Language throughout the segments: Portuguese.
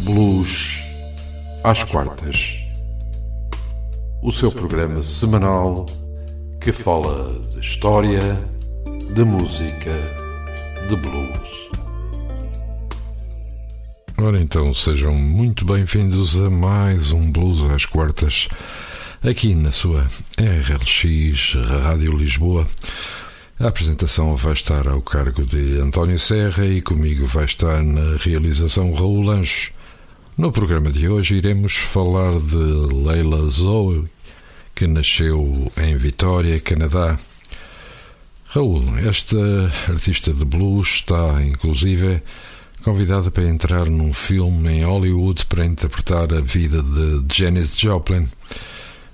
Blues às quartas. O seu programa semanal que fala de história, de música, de blues. Ora então, sejam muito bem-vindos a mais um Blues às quartas, aqui na sua RLX Rádio Lisboa. A apresentação vai estar ao cargo de António Serra e comigo vai estar na realização Raul Lancho. No programa de hoje iremos falar de Leila Zoe, que nasceu em Vitória, Canadá. Raul, esta artista de blues está, inclusive, convidada para entrar num filme em Hollywood para interpretar a vida de Janis Joplin.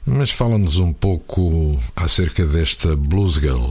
Mas fala-nos um pouco acerca desta Blues Girl.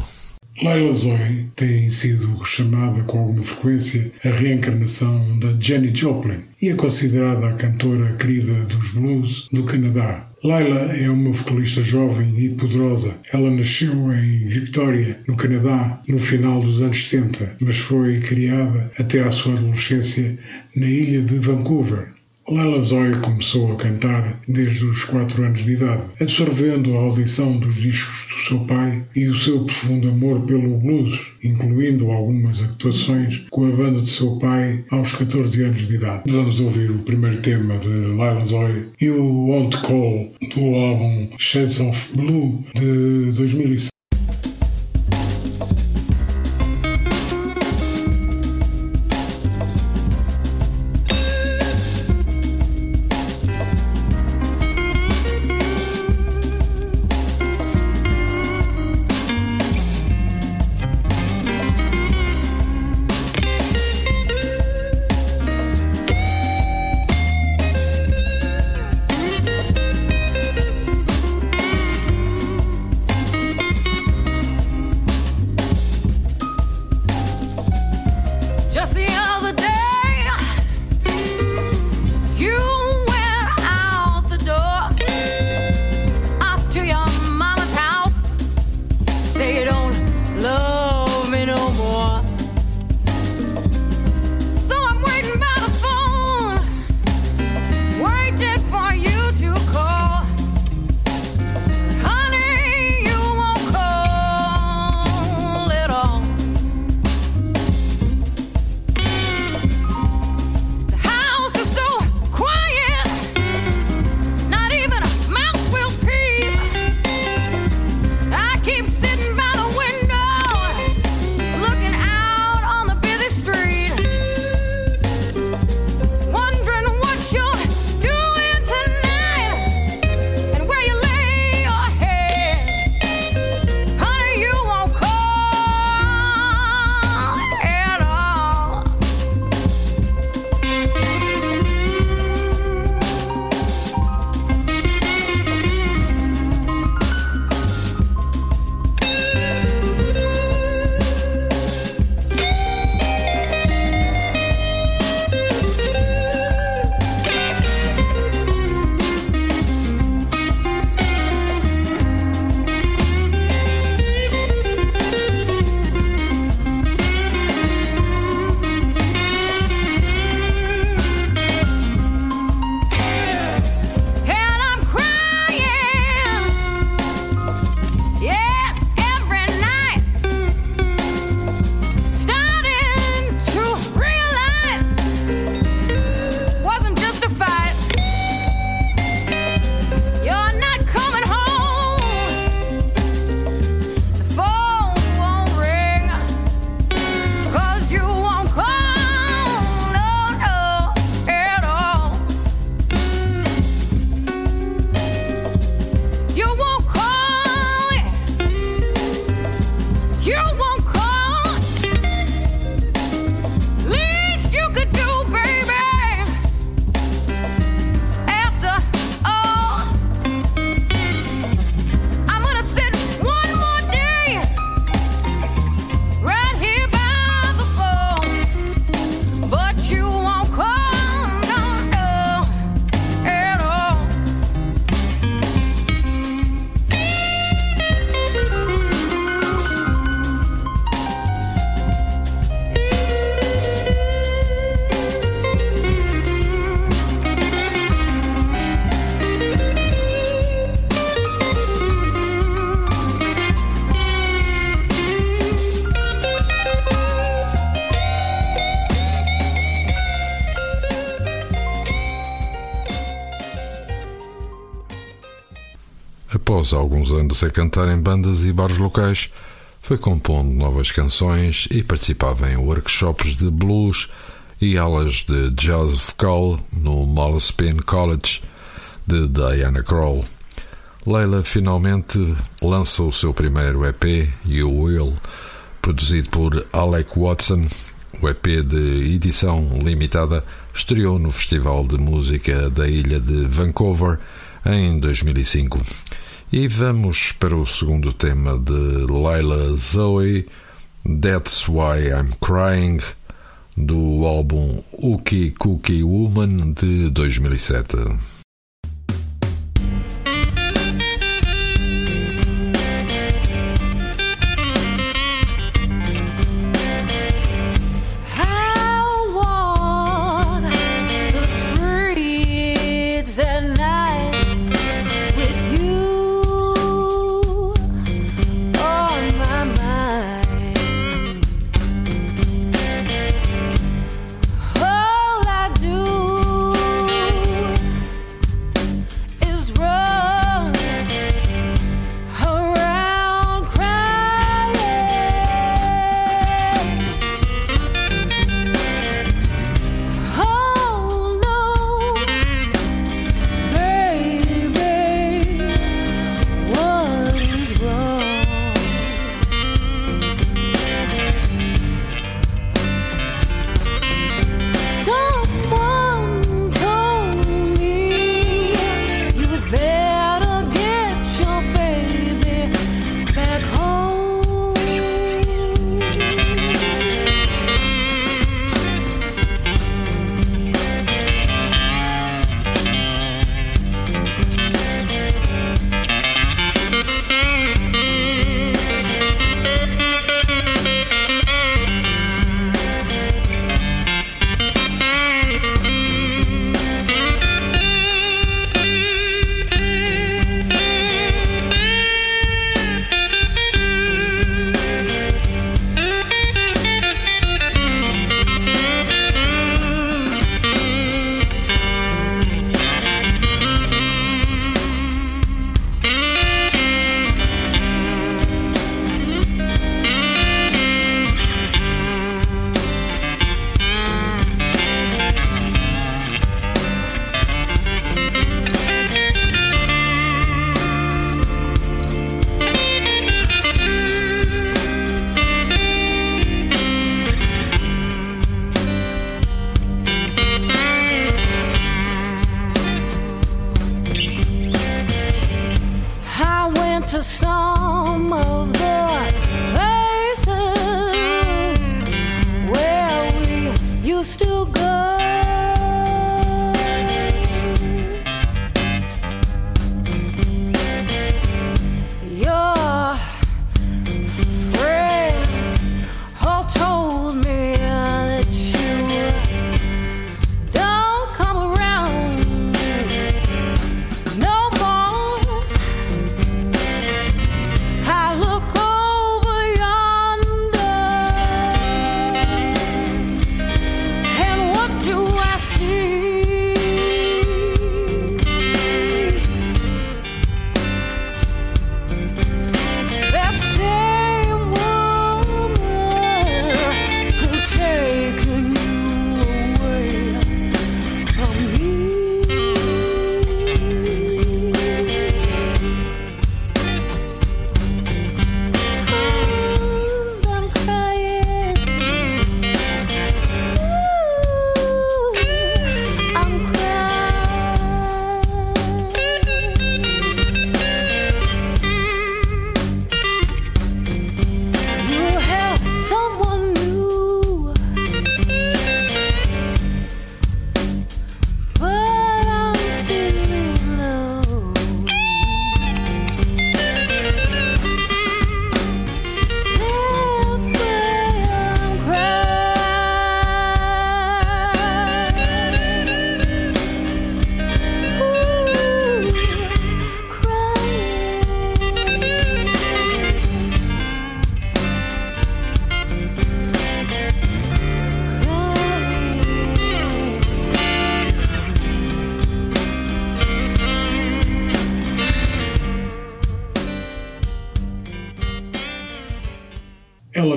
Laila Zoe tem sido chamada com alguma frequência a reencarnação da Jenny Joplin e é considerada a cantora querida dos blues do Canadá. Laila é uma vocalista jovem e poderosa. Ela nasceu em Victoria, no Canadá, no final dos anos 70, mas foi criada até à sua adolescência na ilha de Vancouver, Lala Zoe começou a cantar desde os 4 anos de idade, absorvendo a audição dos discos do seu pai e o seu profundo amor pelo blues, incluindo algumas atuações com a banda de seu pai aos 14 anos de idade. Vamos ouvir o primeiro tema de Lila Zoe e o Won't Call do álbum Shades of Blue de 2007. Após alguns anos a cantar em bandas e bares locais, foi compondo novas canções e participava em workshops de blues e aulas de jazz vocal no Malaspin College de Diana Krall. Leila finalmente lança o seu primeiro EP, You Will, produzido por Alec Watson. O EP de edição limitada estreou no Festival de Música da Ilha de Vancouver em 2005. E vamos para o segundo tema de Laila Zoe, That's Why I'm Crying, do álbum Uki Cookie Woman de 2007.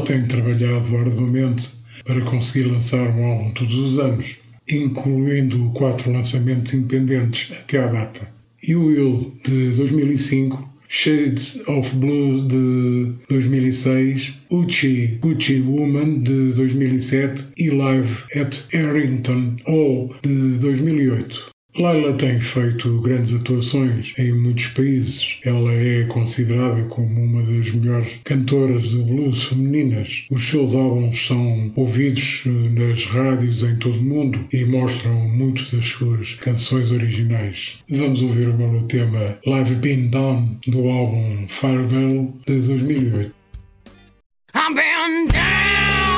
Tem trabalhado arduamente para conseguir lançar um álbum todos os anos, incluindo quatro lançamentos independentes até à data. You Will, de 2005, Shades of Blue de 2006, Uchi Uchi Woman de 2007 e Live at Arrington Hall de 2008. Laila tem feito grandes atuações em muitos países. Ela é considerada como uma das melhores cantoras de blues femininas. Os seus álbuns são ouvidos nas rádios em todo o mundo e mostram muitas das suas canções originais. Vamos ouvir agora o tema Live Been Done do álbum Fire Girl de 2008. I've been down, down.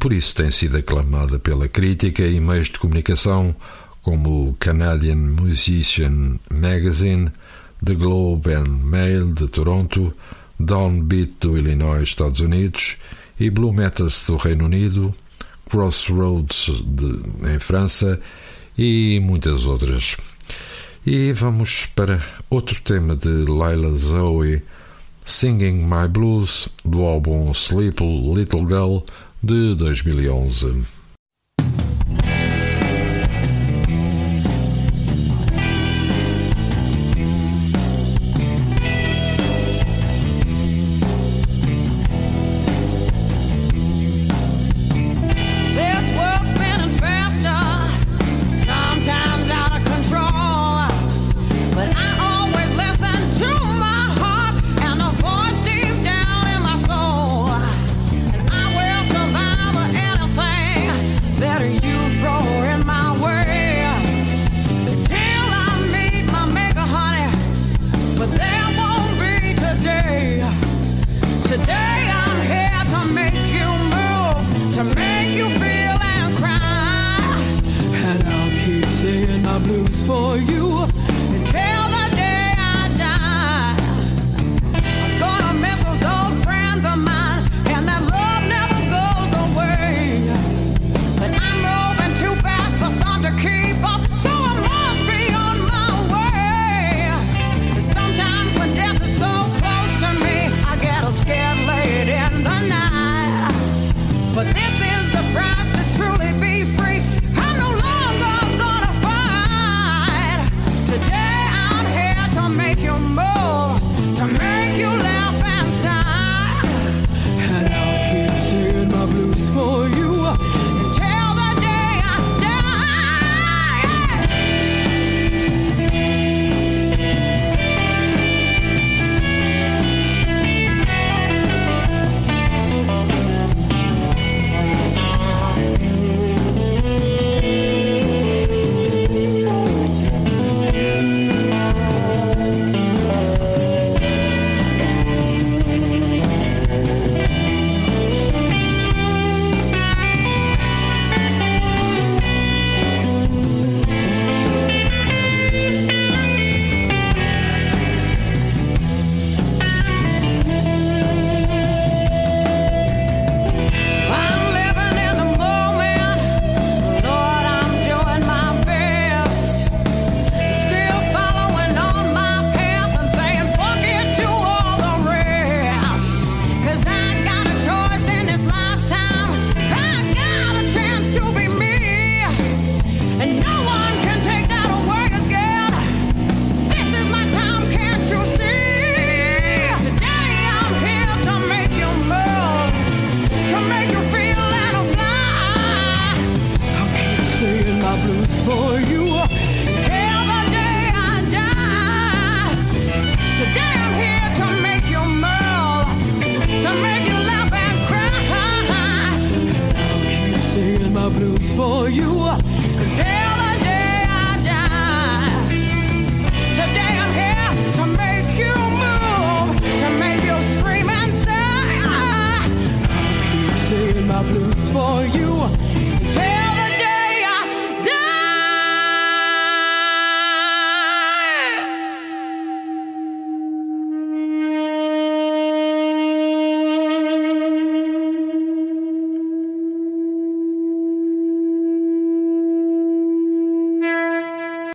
Por isso tem sido aclamada pela crítica e meios de comunicação como o Canadian Musician Magazine, The Globe and Mail de Toronto, Downbeat do Illinois, Estados Unidos e Blue Metals do Reino Unido, Crossroads de, em França e muitas outras. E vamos para outro tema de Lila Zoe Singing My Blues do álbum Sleep Little Girl de 2011.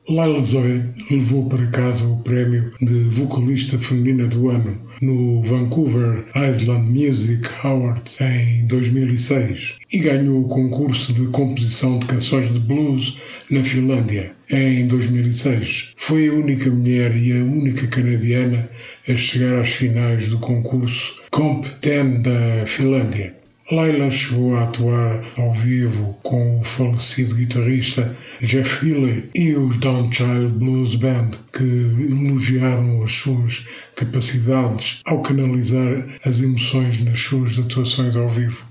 Laila Zoe levou para casa o prémio de vocalista feminina do ano no Vancouver Island Music Awards em 2006 e ganhou o concurso de composição de canções de blues na Finlândia em 2006. Foi a única mulher e a única canadiana a chegar às finais do concurso Comp 10 da Finlândia. Laila chegou a atuar ao vivo com o falecido guitarrista Jeff Healey e os Downchild Blues Band, que elogiaram as suas capacidades ao canalizar as emoções nas suas atuações ao vivo.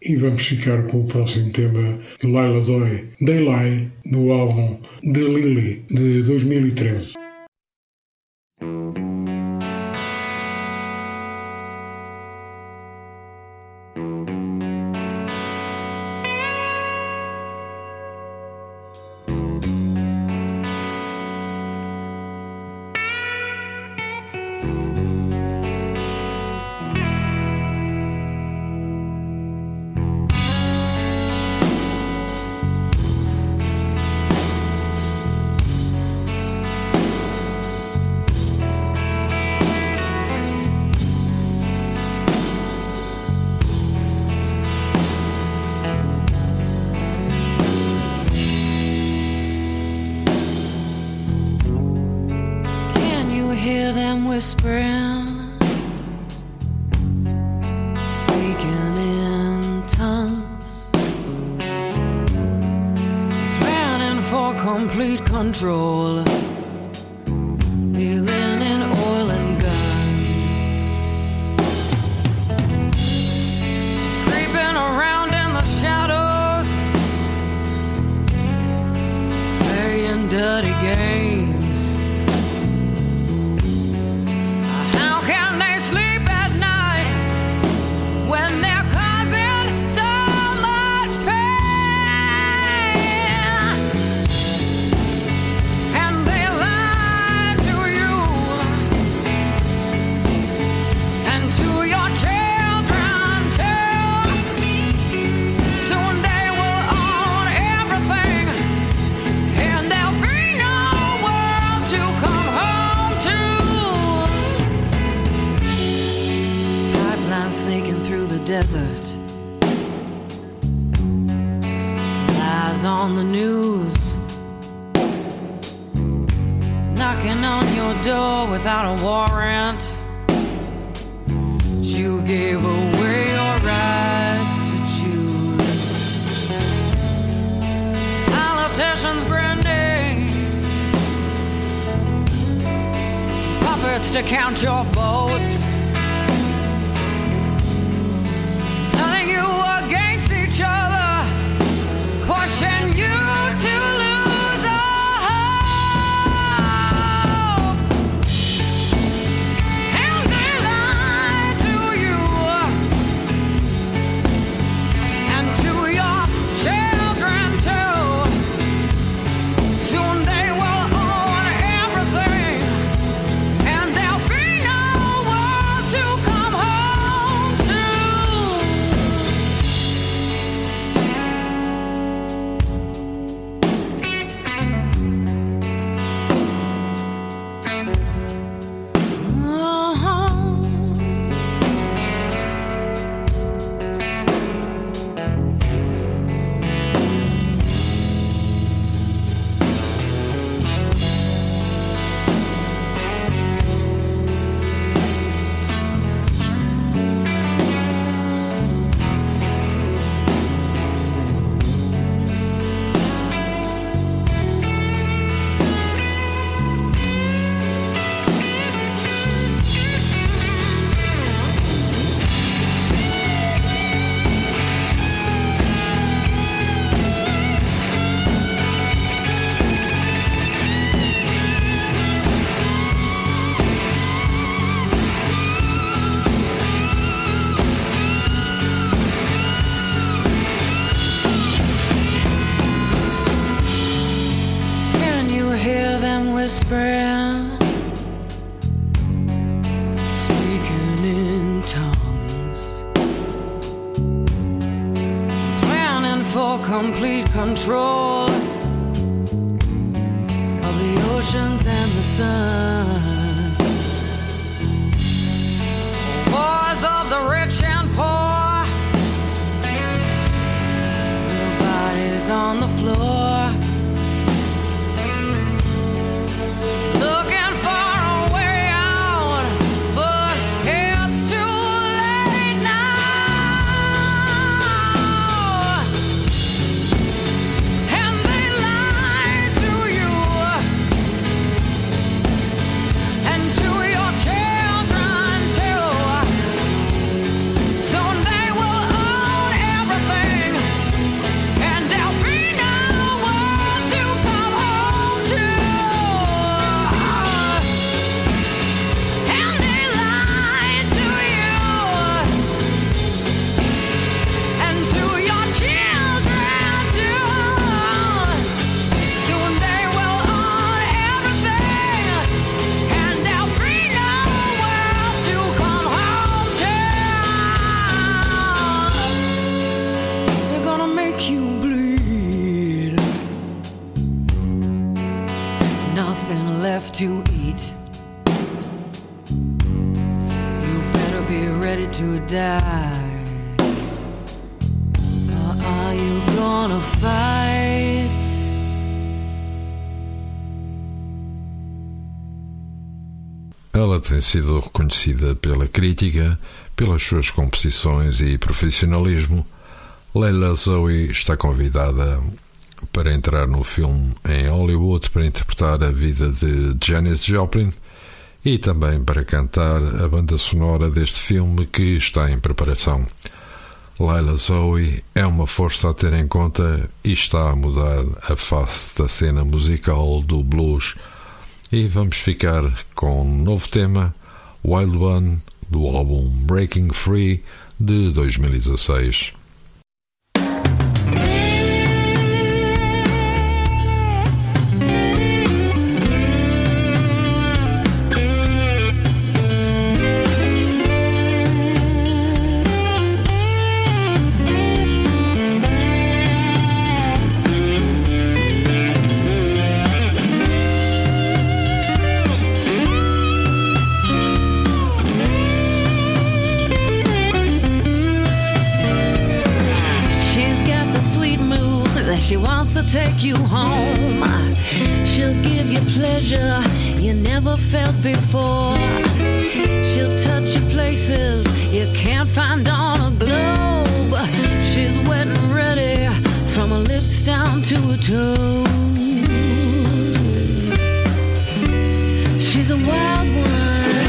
E vamos ficar com o próximo tema de Laila Zoe, Daylight, do álbum The Lily, de 2013. whispering, speaking in tongues, planning for complete control. Door without a warrant. You gave away your rights to choose. Politicians grinning. Puppets to count your votes. control. Tem sido reconhecida pela crítica, pelas suas composições e profissionalismo. Leila Zoe está convidada para entrar no filme em Hollywood para interpretar a vida de Janis Joplin e também para cantar a banda sonora deste filme que está em preparação. Leila Zoe é uma força a ter em conta e está a mudar a face da cena musical do blues e vamos ficar com um novo tema, Wild One, do álbum Breaking Free de 2016. down to her toes. She's a wild one.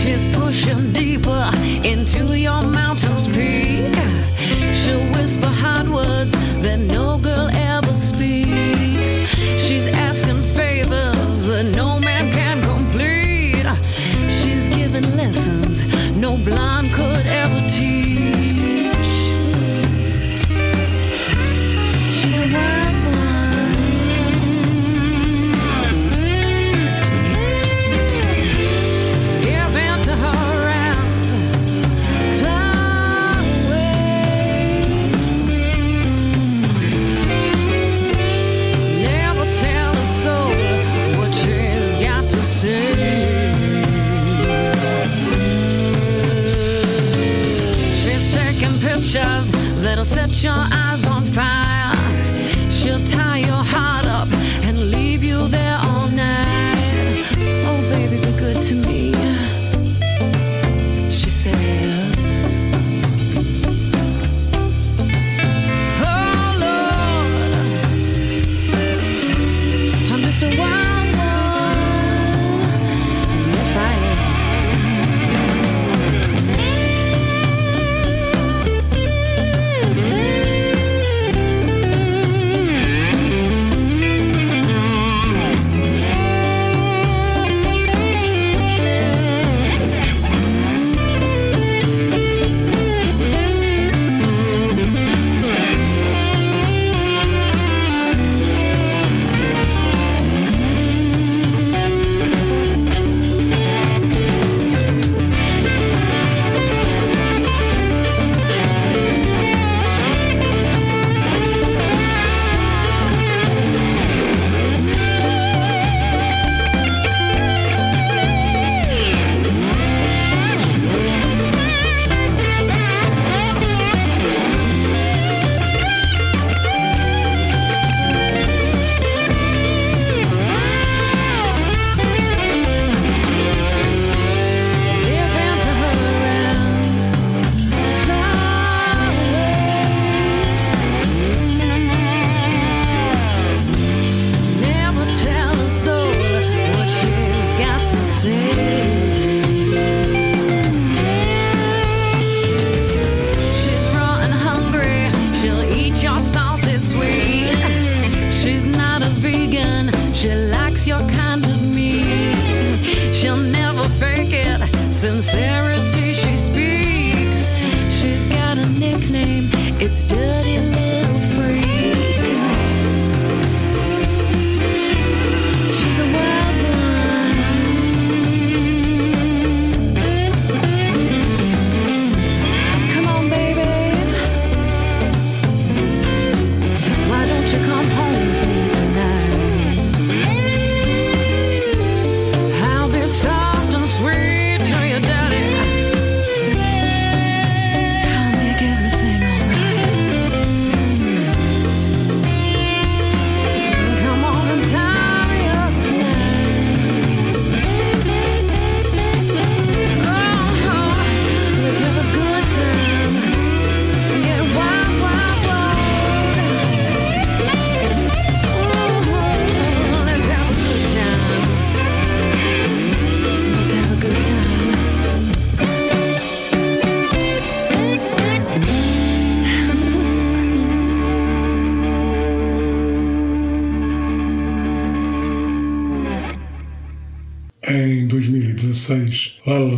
She's pushing deeper into your mountain's peak. She'll whisper hard words that no girl ever speaks. She's asking favors that no man. Jean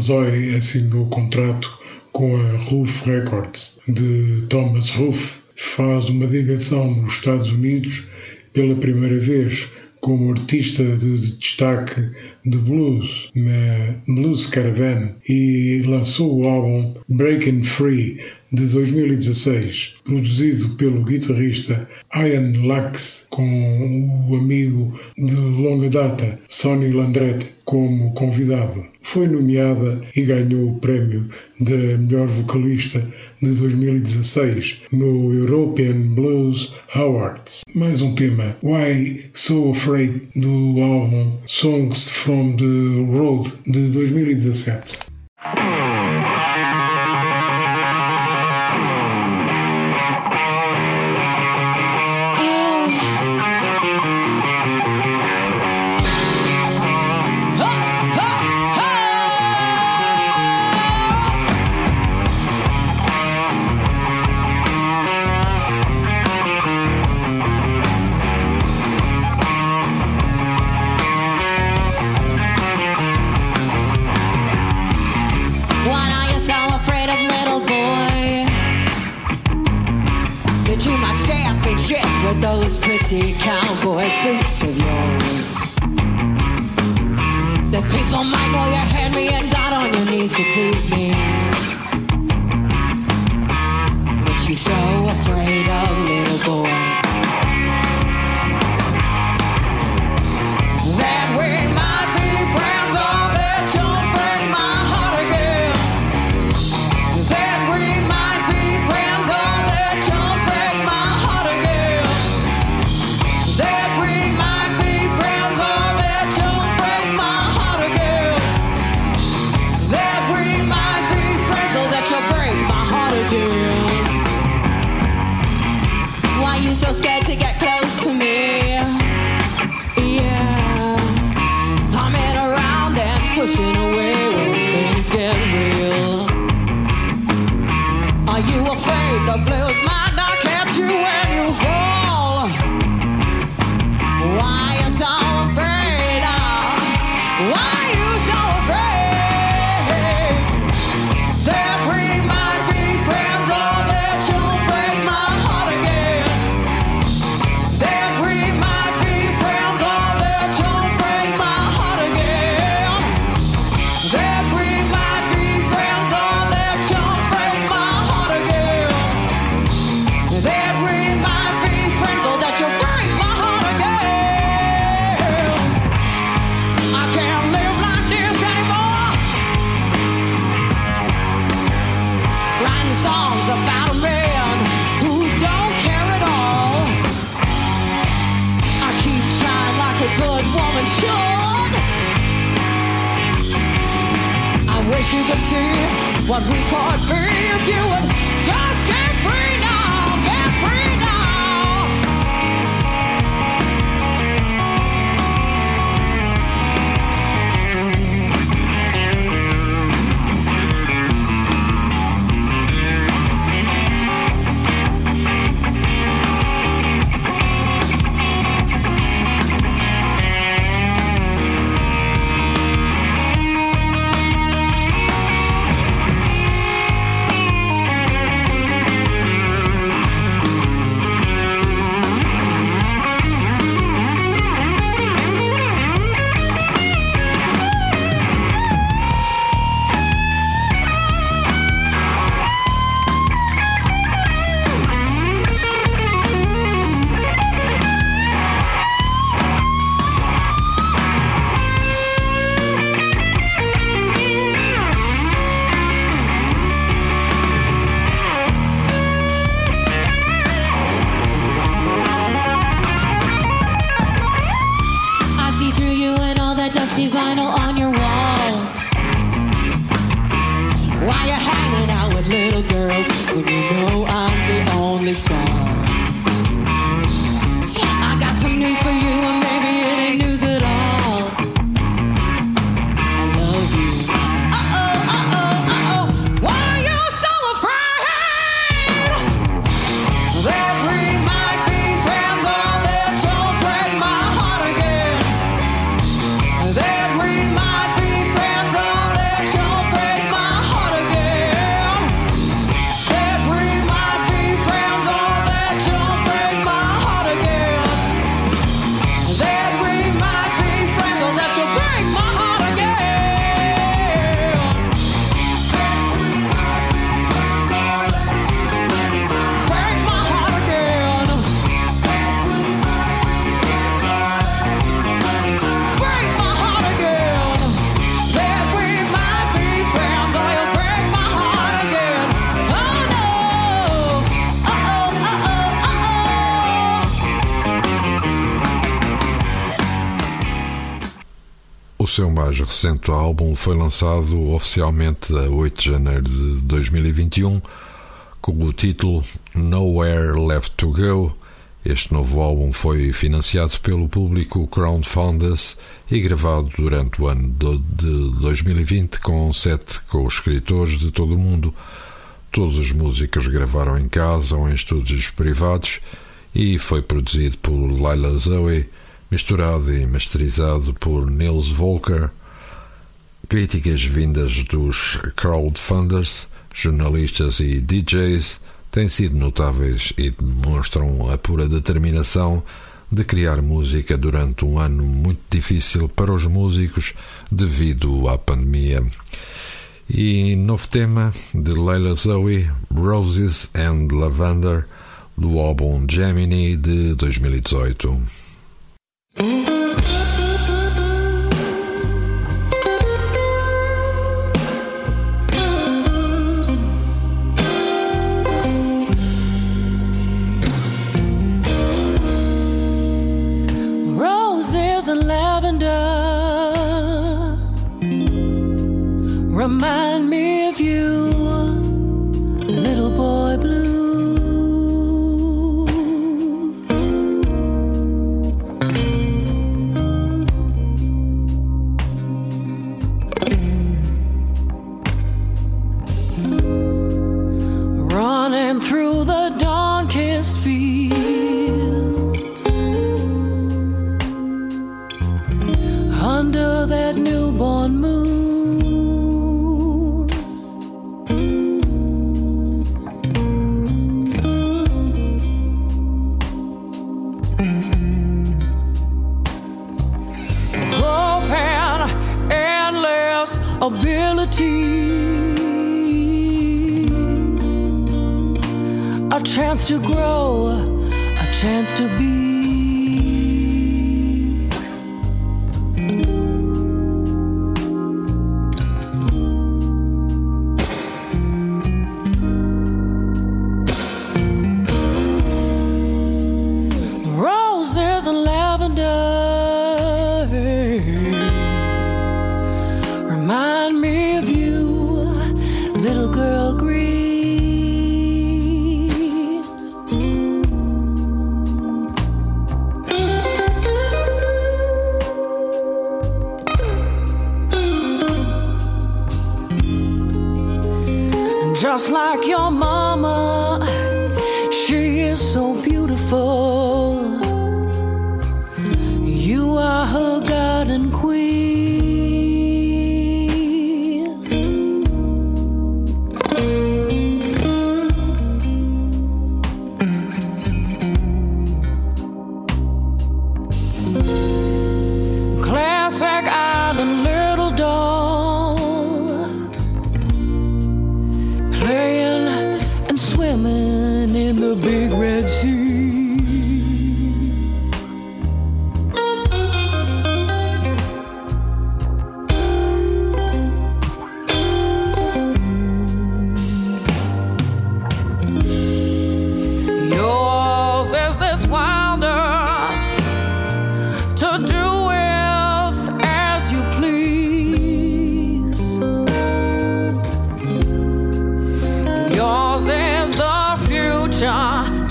Manzoi assinou contrato com a Roof Records de Thomas Roof. Faz uma digressão nos Estados Unidos pela primeira vez como artista de destaque de blues na Blues Caravan e lançou o álbum Breaking Free de 2016, produzido pelo guitarrista Ian Lux com o amigo de longa data Sonny Landret como convidado. Foi nomeada e ganhou o prémio de melhor vocalista de 2016 no European Blues Awards. Mais um tema, Why So Afraid, do álbum Songs from the Road de 2017. Recente álbum foi lançado oficialmente a 8 de janeiro de 2021 com o título Nowhere Left to Go. Este novo álbum foi financiado pelo público Crowdfunders e gravado durante o ano de 2020 com sete co-escritores de todo o mundo. Todos os músicos gravaram em casa ou em estúdios privados e foi produzido por Lila Zoe misturado e masterizado por Nils Volker. Críticas vindas dos crowdfunders, jornalistas e DJs têm sido notáveis e demonstram a pura determinação de criar música durante um ano muito difícil para os músicos devido à pandemia. E novo tema de Leila Zoe, Roses and Lavender, do álbum Gemini de 2018. Remind to grow, a chance to be.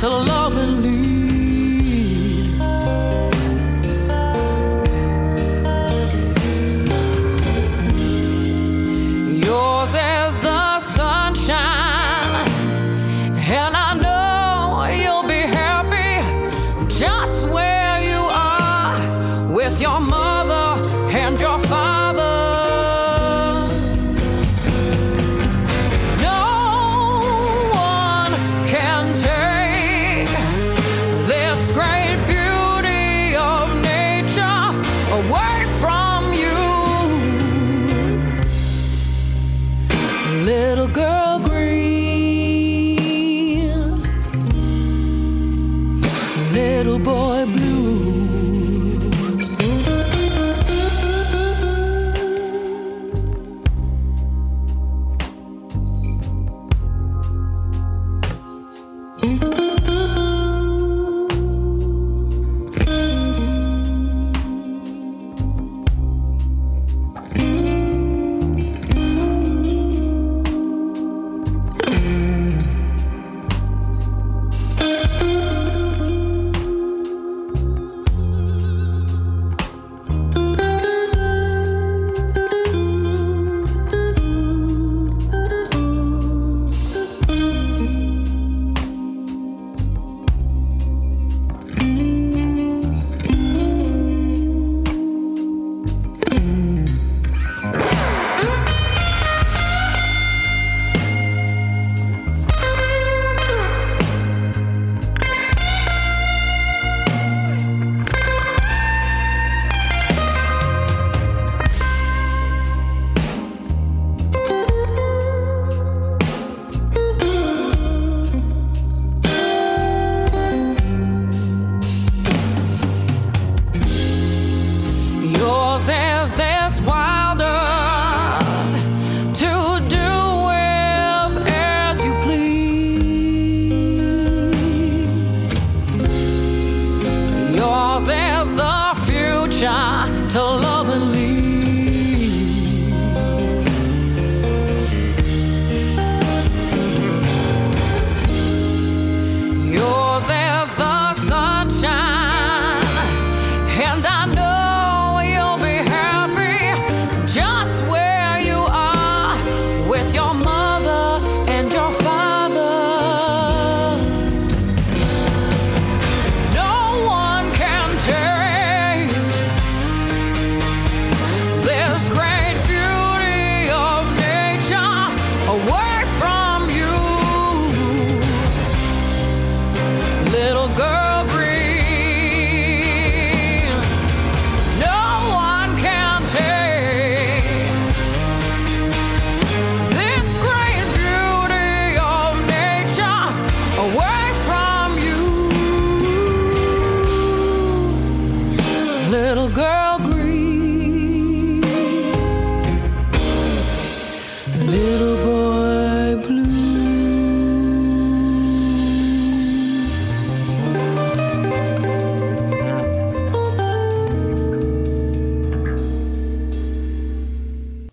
To love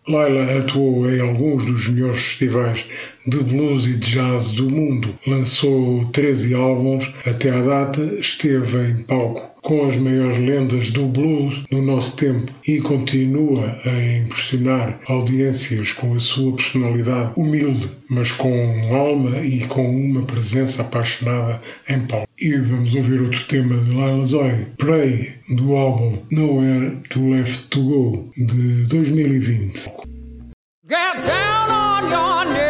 Laila atuou em alguns dos melhores festivais de blues e de jazz do mundo. Lançou 13 álbuns até à data, esteve em palco com as maiores lendas do blues no nosso tempo e continua a impressionar audiências com a sua personalidade humilde, mas com alma e com uma presença apaixonada em palco. E vamos ouvir outro tema de Lila Zoe, Pray, do álbum Nowhere to Left to Go, de 2020. Get down on your knees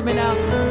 women out.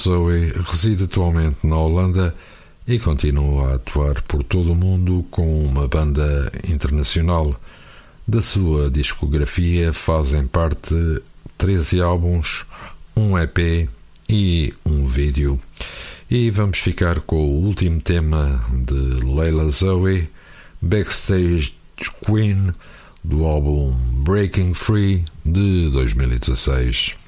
Zoe reside atualmente na Holanda e continua a atuar por todo o mundo com uma banda internacional. Da sua discografia fazem parte 13 álbuns, um EP e um vídeo. E vamos ficar com o último tema de Leila Zoe, Backstage Queen, do álbum Breaking Free de 2016.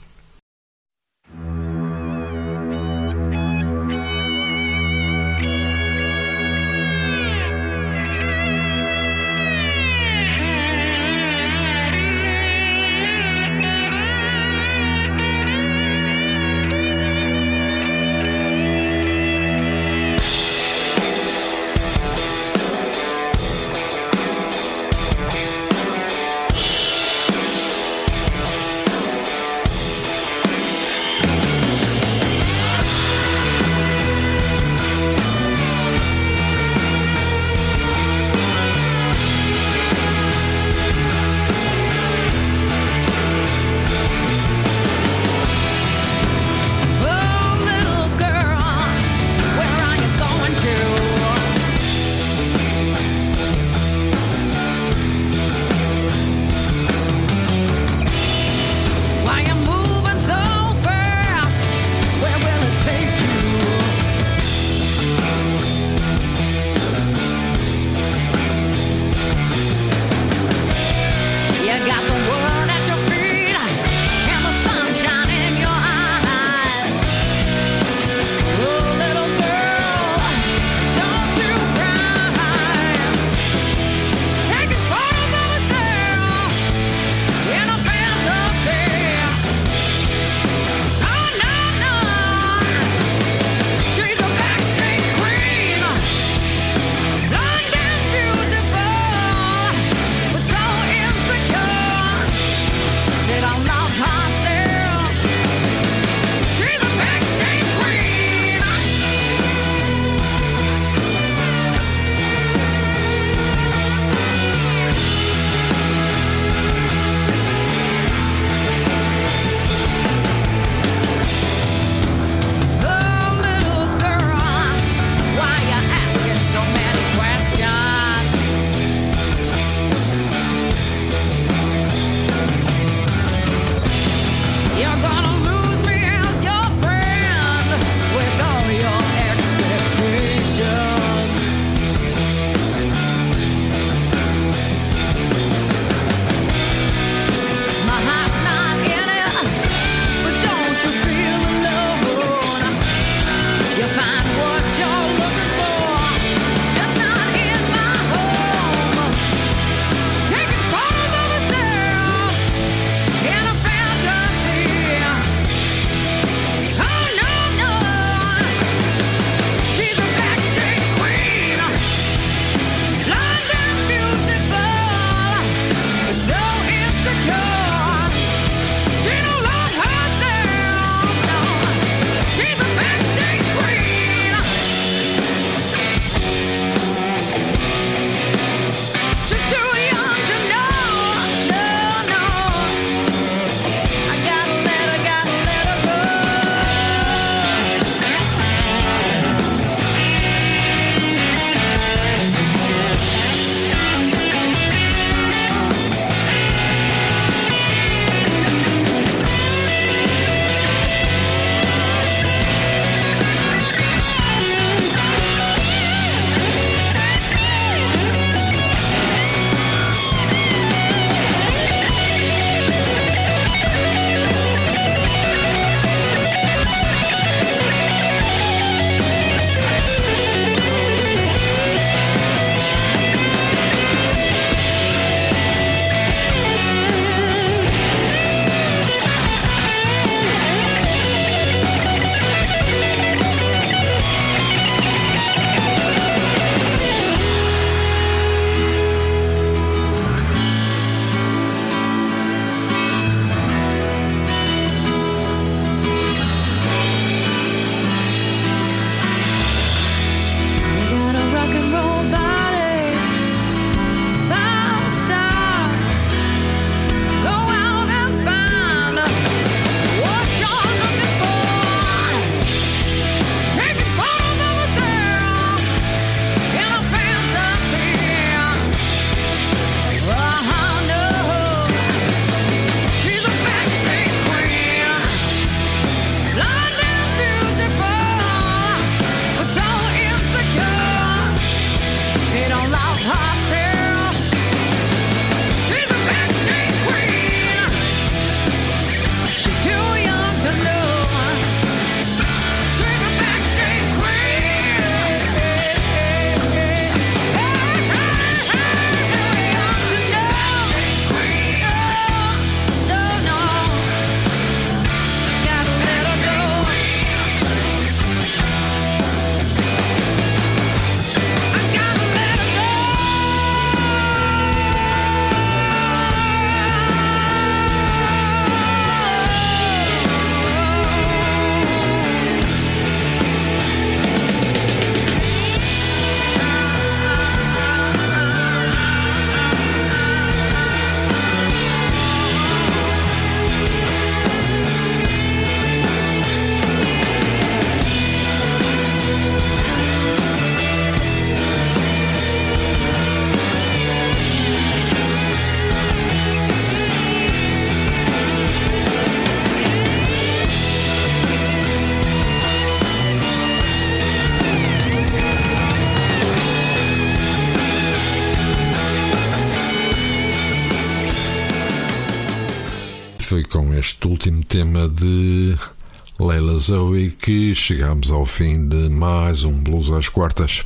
Zoe que chegamos ao fim de mais um Blues às Quartas.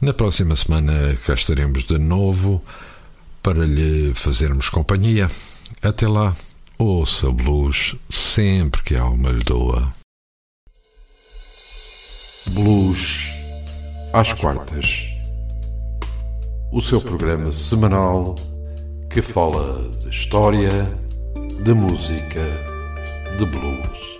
Na próxima semana cá estaremos de novo para lhe fazermos companhia. Até lá, ouça blues sempre que a alma lhe doa. Blues às quartas. O seu programa semanal que fala de história, de música, de blues.